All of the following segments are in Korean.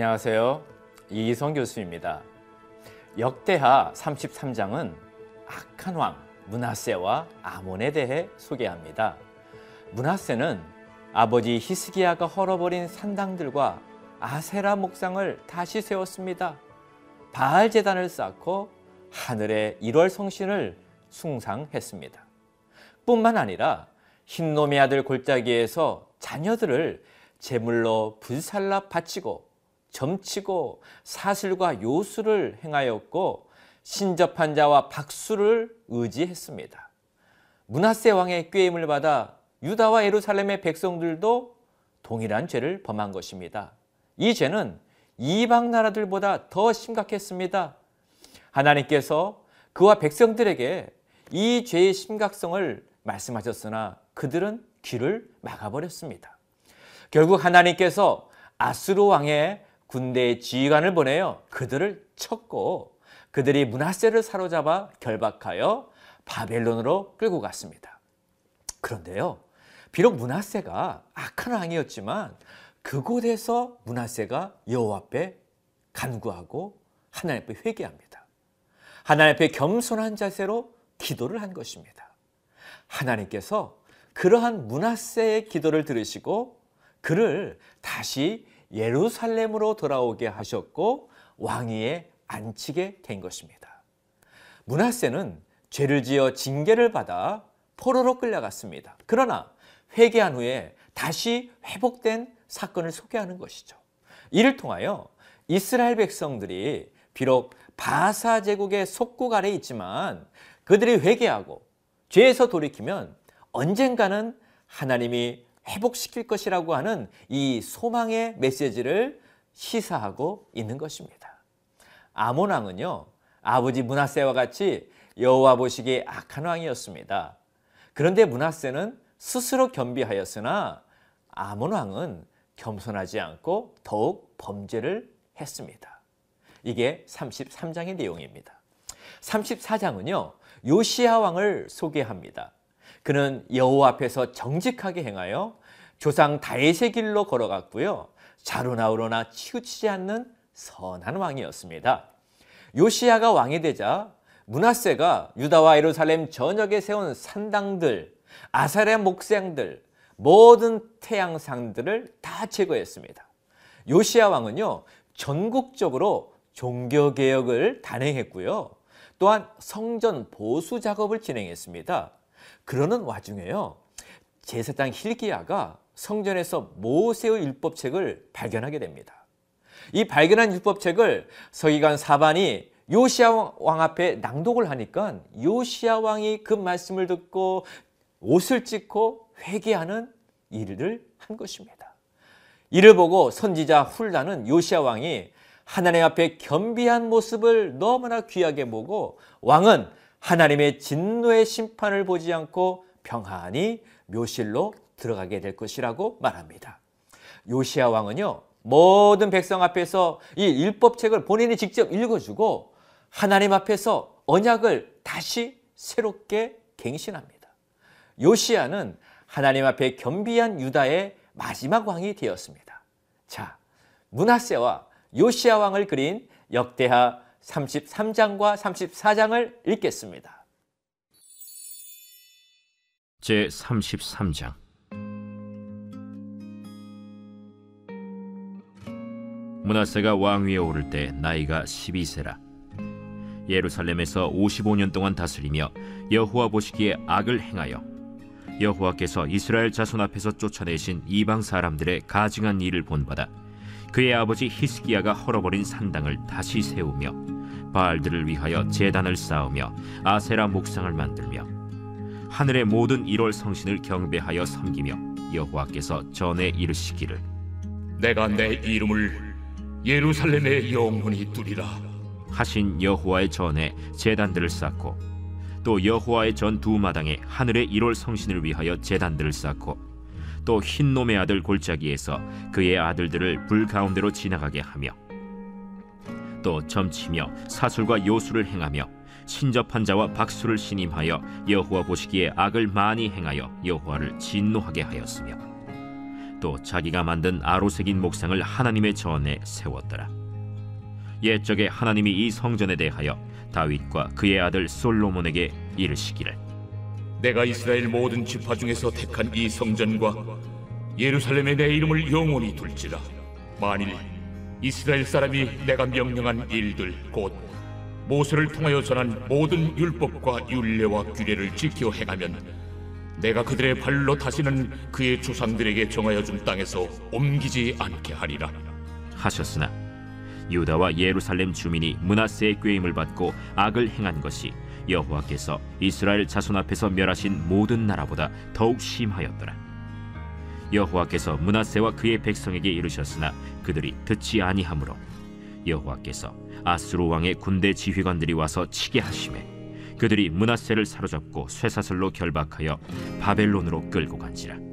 안녕하세요. 이성 교수입니다. 역대하 33장은 악한 왕 문하세와 아몬에 대해 소개합니다. 문하세는 아버지 히스기야가 헐어버린 산당들과 아세라 목상을 다시 세웠습니다. 바알 제단을 쌓고 하늘의 1월 성신을 숭상했습니다. 뿐만 아니라 흰놈의 아들 골짜기에서 자녀들을 제물로 불살라 바치고 점치고 사슬과 요술을 행하였고 신접한 자와 박수를 의지했습니다. 문하세 왕의 꾀임을 받아 유다와 예루살렘의 백성들도 동일한 죄를 범한 것입니다. 이 죄는 이방 나라들보다 더 심각했습니다. 하나님께서 그와 백성들에게 이 죄의 심각성을 말씀하셨으나 그들은 귀를 막아버렸습니다. 결국 하나님께서 아스로 왕의 군대의 지휘관을 보내어 그들을 쳤고 그들이 문하세를 사로잡아 결박하여 바벨론으로 끌고 갔습니다. 그런데요, 비록 문하세가 악한 왕이었지만 그곳에서 문하세가 여호와 앞에 간구하고 하나님 앞에 회개합니다. 하나님 앞에 겸손한 자세로 기도를 한 것입니다. 하나님께서 그러한 문하세의 기도를 들으시고 그를 다시 예루살렘으로 돌아오게 하셨고 왕위에 앉히게 된 것입니다. 문하세는 죄를 지어 징계를 받아 포로로 끌려갔습니다. 그러나 회개한 후에 다시 회복된 사건을 소개하는 것이죠. 이를 통하여 이스라엘 백성들이 비록 바사 제국의 속국 아래 있지만 그들이 회개하고 죄에서 돌이키면 언젠가는 하나님이 회복시킬 것이라고 하는 이 소망의 메시지를 시사하고 있는 것입니다. 아몬 왕은요 아버지 문하세와 같이 여호와 보시기에 악한 왕이었습니다. 그런데 문하세는 스스로 겸비하였으나 아몬 왕은 겸손하지 않고 더욱 범죄를 했습니다. 이게 33장의 내용입니다. 34장은요 요시야 왕을 소개합니다. 그는 여호와 앞에서 정직하게 행하여 조상 다윗의 길로 걸어갔고요. 자루나 우러나 치우치지 않는 선한 왕이었습니다. 요시야가 왕이 되자 문하세가 유다와 예루살렘 전역에 세운 산당들, 아사레 목생들, 모든 태양상들을 다 제거했습니다. 요시야 왕은요 전국적으로 종교 개혁을 단행했고요. 또한 성전 보수 작업을 진행했습니다. 그러는 와중에요. 제사장 힐기야가 성전에서 모세의 율법책을 발견하게 됩니다. 이 발견한 율법책을 서기관 사반이 요시야 왕 앞에 낭독을 하니까 요시야 왕이 그 말씀을 듣고 옷을 찢고 회개하는 일을 한 것입니다. 이를 보고 선지자 훌라는 요시야 왕이 하나님 앞에 겸비한 모습을 너무나 귀하게 보고 왕은 하나님의 진노의 심판을 보지 않고 평안히 묘실로 들어가게 될 것이라고 말합니다. 요시야 왕은요 모든 백성 앞에서 이 율법책을 본인이 직접 읽어주고 하나님 앞에서 언약을 다시 새롭게 갱신합니다. 요시야는 하나님 앞에 겸비한 유다의 마지막 왕이 되었습니다. 자, 문하세와 요시야 왕을 그린 역대하 33장과 34장을 읽겠습니다. 제 33장 문하세가 왕위에 오를 때 나이가 12세라 예루살렘에서 55년 동안 다스리며 여호와 보시기에 악을 행하여 여호와께서 이스라엘 자손 앞에서 쫓아내신 이방 사람들의 가증한 일을 본받아 그의 아버지 히스기야가 헐어버린 산당을 다시 세우며 바알들을 위하여 제단을 쌓으며 아세라 목상을 만들며 하늘의 모든 1월 성신을 경배하여 섬기며 여호와께서 전에 이르시기를. 내가 내 이름을 예루살렘의 영원히 두리라. 하신 여호와의 전에 제단들을 쌓고 또 여호와의 전 두 마당에 하늘의 1월 성신을 위하여 제단들을 쌓고 또 흰놈의 아들 골짜기에서 그의 아들들을 불 가운데로 지나가게 하며 또 점치며 사술과 요술을 행하며 신접한 자와 박수를 신임하여 여호와 보시기에 악을 많이 행하여 여호와를 진노하게 하였으며 또 자기가 만든 아로색인 목상을 하나님의 전에 세웠더라. 옛적에 하나님이 이 성전에 대하여 다윗과 그의 아들 솔로몬에게 이르시기를 내가 이스라엘 모든 지파 중에서 택한 이 성전과 예루살렘에 내 이름을 영원히 둘지라. 만일 이스라엘 사람이 내가 명령한 일들 곧 모세를 통하여 전한 모든 율법과 율례와 규례를 지켜 행하면 내가 그들의 발로 다시는 그의 조상들에게 정하여 준 땅에서 옮기지 않게 하리라. 하셨으나 유다와 예루살렘 주민이 문하세의 꾀임을 받고 악을 행한 것이 여호와께서 이스라엘 자손 앞에서 멸하신 모든 나라보다 더욱 심하였더라. 여호와께서 문하세와 그의 백성에게 이르셨으나 그들이 듣지 아니하므로 여호와께서 아수르 왕의 군대 지휘관들이 와서 치게 하심에 그들이 문하세를 사로잡고 쇠사슬로 결박하여 바벨론으로 끌고 간지라.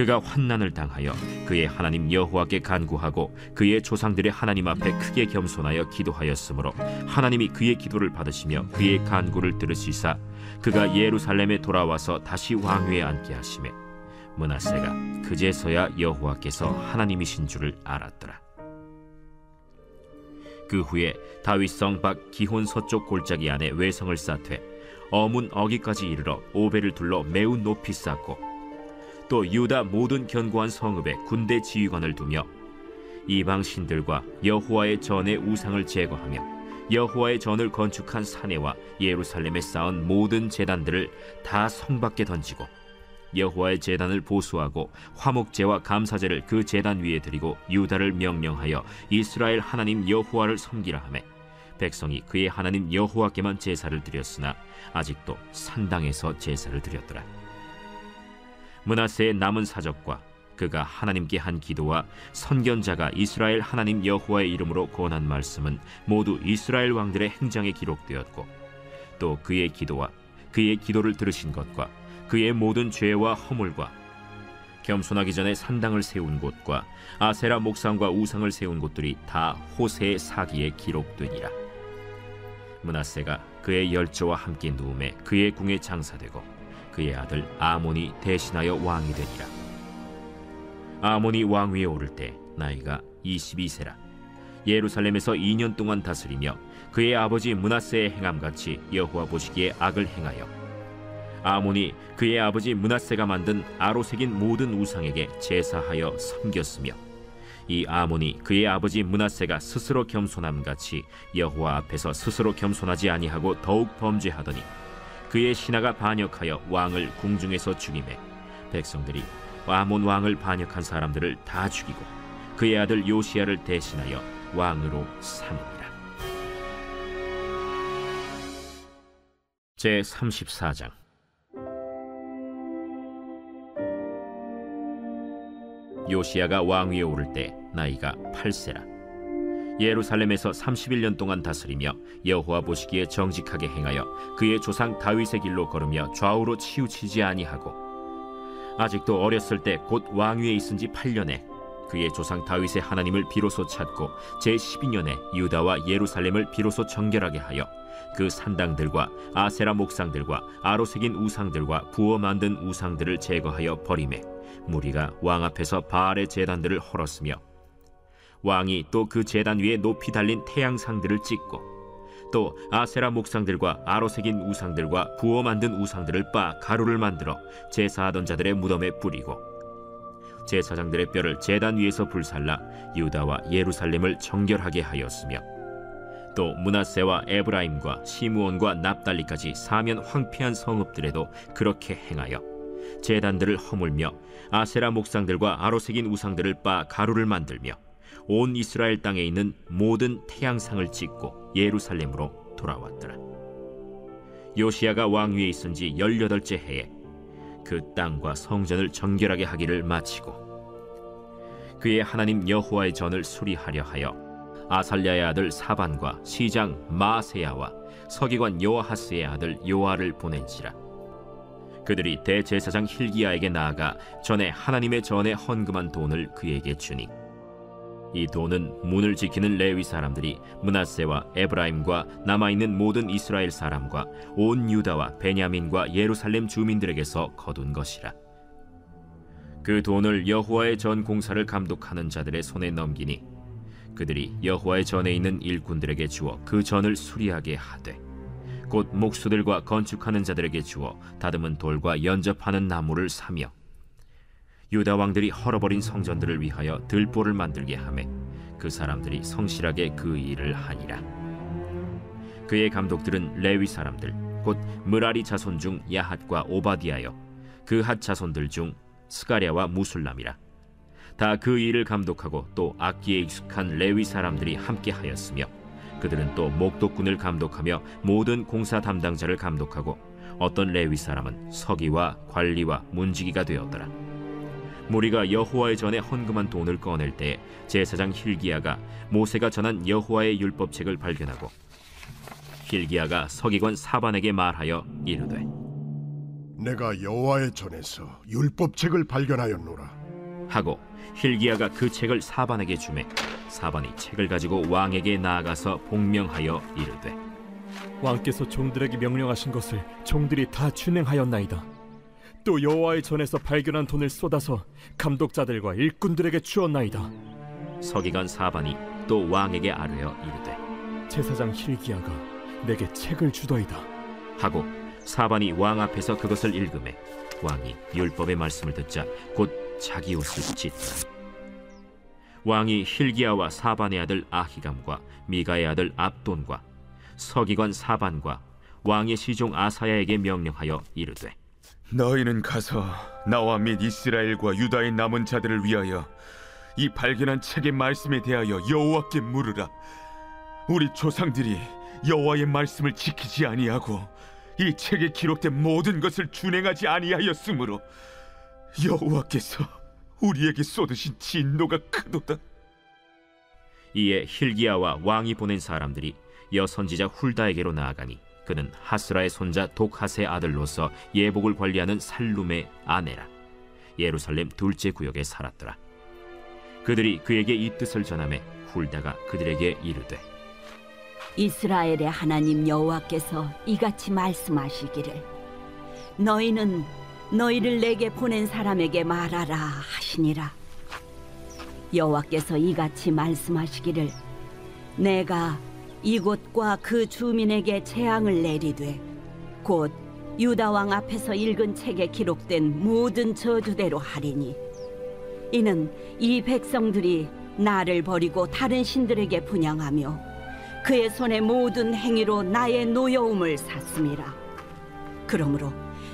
그가 환난을 당하여 그의 하나님 여호와께 간구하고 그의 조상들의 하나님 앞에 크게 겸손하여 기도하였으므로 하나님이 그의 기도를 받으시며 그의 간구를 들으시사 그가 예루살렘에 돌아와서 다시 왕위에 앉게 하심에 문하세가 그제서야 여호와께서 하나님이신 줄을 알았더라. 그 후에 다윗성 밖 기혼 서쪽 골짜기 안에 외성을 쌓되 어문 어기까지 이르러 오벨을 둘러 매우 높이 쌓고 또 유다 모든 견고한 성읍에 군대 지휘관을 두며 이방 신들과 여호와의 전의 우상을 제거하며 여호와의 전을 건축한 사내와 예루살렘에 쌓은 모든 제단들을 다 성 밖에 던지고 여호와의 제단을 보수하고 화목제와 감사제를 그 제단 위에 드리고 유다를 명령하여 이스라엘 하나님 여호와를 섬기라 하매 백성이 그의 하나님 여호와께만 제사를 드렸으나 아직도 산당에서 제사를 드렸더라. 문하세의 남은 사적과 그가 하나님께 한 기도와 선견자가 이스라엘 하나님 여호와의 이름으로 권한 말씀은 모두 이스라엘 왕들의 행장에 기록되었고 또 그의 기도와 그의 기도를 들으신 것과 그의 모든 죄와 허물과 겸손하기 전에 산당을 세운 곳과 아세라 목상과 우상을 세운 곳들이 다 호세의 사기에 기록되니라. 문하세가 그의 열조와 함께 누움에 그의 궁에 장사되고 그의 아들 아몬이 대신하여 왕이 되니라. 아몬이 왕위에 오를 때 나이가 22세라. 예루살렘에서 2년 동안 다스리며 그의 아버지 문하세의 행함같이 여호와 보시기에 악을 행하여 아몬이 그의 아버지 문하세가 만든 아로색인 모든 우상에게 제사하여 섬겼으며 이 아몬이 그의 아버지 문하세가 스스로 겸손함같이 여호와 앞에서 스스로 겸손하지 아니하고 더욱 범죄하더니 그의 신하가 반역하여 왕을 궁중에서 죽임에 백성들이 아몬 왕을 반역한 사람들을 다 죽이고 그의 아들 요시야를 대신하여 왕으로 삼으니라. 제 34장 요시야가 왕위에 오를 때 나이가 8세라. 예루살렘에서 31년 동안 다스리며 여호와 보시기에 정직하게 행하여 그의 조상 다윗의 길로 걸으며 좌우로 치우치지 아니하고 아직도 어렸을 때 곧 왕위에 있은 지 8년에 그의 조상 다윗의 하나님을 비로소 찾고 제 12년에 유다와 예루살렘을 비로소 정결하게 하여 그 산당들과 아세라 목상들과 아로색인 우상들과 부어 만든 우상들을 제거하여 버림에 무리가 왕 앞에서 바알의 제단들을 헐었으며 왕이 또그 제단 위에 높이 달린 태양상들을 찍고 또 아세라 목상들과 아로색인 우상들과 부어 만든 우상들을 빻 가루를 만들어 제사하던 자들의 무덤에 뿌리고 제사장들의 뼈를 제단 위에서 불살라 유다와 예루살렘을 정결하게 하였으며 또 문하세와 에브라임과 시므온과 납달리까지 사면 황폐한 성읍들에도 그렇게 행하여 제단들을 허물며 아세라 목상들과 아로색인 우상들을 빻 가루를 만들며 온 이스라엘 땅에 있는 모든 태양상을 찍고 예루살렘으로 돌아왔더라. 요시야가 왕위에 있은 지 열여덟째 해에 그 땅과 성전을 정결하게 하기를 마치고 그의 하나님 여호와의 전을 수리하려 하여 아살랴의 아들 사반과 시장 마세야와 서기관 요하스의 아들 요아를 보낸지라 그들이 대제사장 힐기야에게 나아가 전에 하나님의 전에 헌금한 돈을 그에게 주니 이 돈은 문을 지키는 레위 사람들이 문하세와 에브라임과 남아 있는 모든 이스라엘 사람과 온 유다와 베냐민과 예루살렘 주민들에게서 거둔 것이라. 그 돈을 여호와의 전 공사를 감독하는 자들의 손에 넘기니 그들이 여호와의 전에 있는 일꾼들에게 주어 그 전을 수리하게 하되 곧 목수들과 건축하는 자들에게 주어 다듬은 돌과 연접하는 나무를 사며 유다 왕들이 헐어버린 성전들을 위하여 들보를 만들게 하매 그 사람들이 성실하게 그 일을 하니라. 그의 감독들은 레위 사람들 곧 무라리 자손 중 야핫과 오바디아여 그 핫 자손들 중 스가랴와 무술람이라. 다 그 일을 감독하고 또 악기에 익숙한 레위 사람들이 함께 하였으며 그들은 또 목독군을 감독하며 모든 공사 담당자를 감독하고 어떤 레위 사람은 서기와 관리와 문지기가 되었더라 무리가 여호와의 전에 헌금한 돈을 꺼낼 때 제사장 힐기야가 모세가 전한 여호와의 율법책을 발견하고 힐기야가 서기관 사반에게 말하여 이르되 내가 여호와의 전에서 율법책을 발견하였노라. 하고 힐기야가 그 책을 사반에게 주매 사반이 책을 가지고 왕에게 나아가서 복명하여 이르되 왕께서 종들에게 명령하신 것을 종들이 다 준행하였나이다. 또 여호와의 전에서 발견한 돈을 쏟아서 감독자들과 일꾼들에게 주었나이다. 서기관 사반이 또 왕에게 아뢰어 이르되 제사장 힐기야가 내게 책을 주더이다. 하고 사반이 왕 앞에서 그것을 읽음에 왕이 율법의 말씀을 듣자 곧 자기 옷을 찢더라 왕이 힐기야와 사반의 아들 아히감과 미가의 아들 압돈과 서기관 사반과 왕의 시종 아사야에게 명령하여 이르되 너희는 가서 나와 및 이스라엘과 유다의 남은 자들을 위하여 이 발견한 책의 말씀에 대하여 여호와께 물으라. 우리 조상들이 여호와의 말씀을 지키지 아니하고 이 책에 기록된 모든 것을 준행하지 아니하였으므로 여호와께서 우리에게 쏟으신 진노가 크도다. 이에 힐기야와 왕이 보낸 사람들이 여선지자 훌다에게로 나아가니 그는 하스라의 손자 독하스의 아들로서 예복을 관리하는 살룸의 아내라 예루살렘 둘째 구역에 살았더라. 그들이 그에게 이 뜻을 전하매 훌다가 그들에게 이르되 이스라엘의 하나님 여호와께서 이같이 말씀하시기를 너희는 너희를 내게 보낸 사람에게 말하라 하시니라. 여호와께서 이같이 말씀하시기를 내가 이곳과 그 주민에게 재앙을 내리되 곧 유다 왕 앞에서 읽은 책에 기록된 모든 저주대로 하리니 이는 이 백성들이 나를 버리고 다른 신들에게 분양하며 그의 손의 모든 행위로 나의 노여움을 샀음이라. 그러므로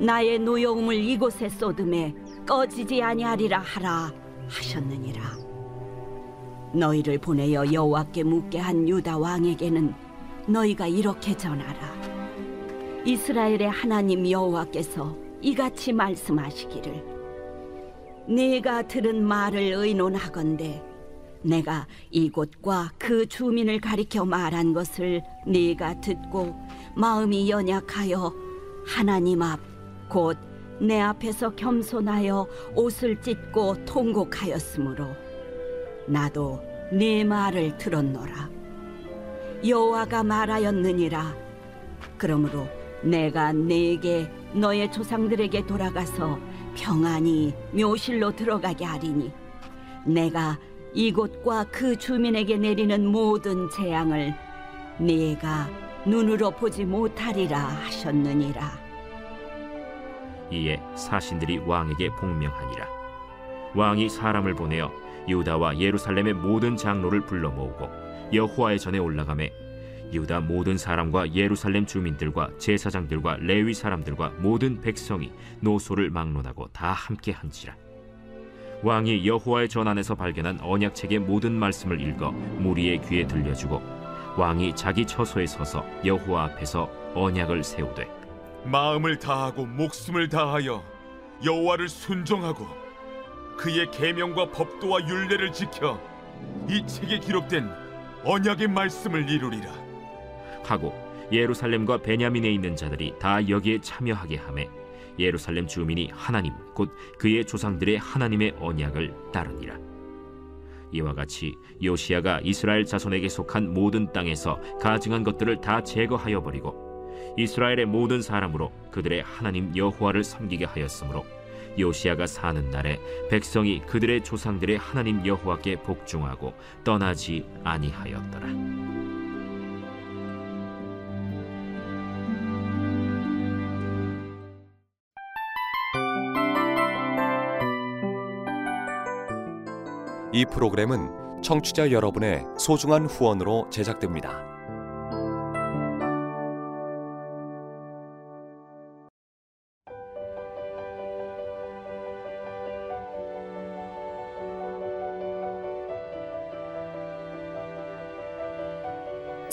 나의 노여움을 이곳에 쏟음에 꺼지지 아니하리라 하라 하셨느니라 너희를 보내어 여호와께 묻게 한 유다 왕에게는 너희가 이렇게 전하라. 이스라엘의 하나님 여호와께서 이같이 말씀하시기를 네가 들은 말을 의논하건대 내가 이곳과 그 주민을 가리켜 말한 것을 네가 듣고 마음이 연약하여 하나님 앞 곧 내 앞에서 겸손하여 옷을 찢고 통곡하였으므로 나도 네 말을 들었노라. 여호와가 말하였느니라. 그러므로 내가 네게 너의 조상들에게 돌아가서 평안히 묘실로 들어가게 하리니 내가 이곳과 그 주민에게 내리는 모든 재앙을 네가 눈으로 보지 못하리라 하셨느니라. 이에 사신들이 왕에게 복명하니라. 왕이 사람을 보내어 유다와 예루살렘의 모든 장로를 불러 모으고 여호와의 전에 올라가매 유다 모든 사람과 예루살렘 주민들과 제사장들과 레위 사람들과 모든 백성이 노소를 막론하고 다 함께 한지라. 왕이 여호와의 전 안에서 발견한 언약책의 모든 말씀을 읽어 무리의 귀에 들려주고 왕이 자기 처소에 서서 여호와 앞에서 언약을 세우되 마음을 다하고 목숨을 다하여 여호와를 순종하고 그의 계명과 법도와 율례를 지켜 이 책에 기록된 언약의 말씀을 이루리라. 하고 예루살렘과 베냐민에 있는 자들이 다 여기에 참여하게 하매 예루살렘 주민이 하나님 곧 그의 조상들의 하나님의 언약을 따르니라 이와 같이 요시야가 이스라엘 자손에게 속한 모든 땅에서 가증한 것들을 다 제거하여 버리고 이스라엘의 모든 사람으로 그들의 하나님 여호와를 섬기게 하였으므로 요시아가 사는 날에 백성이 그들의 조상들의 하나님 여호와께 복종하고 떠나지 아니하였더라. 이 프로그램은 청취자 여러분의 소중한 후원으로 제작됩니다.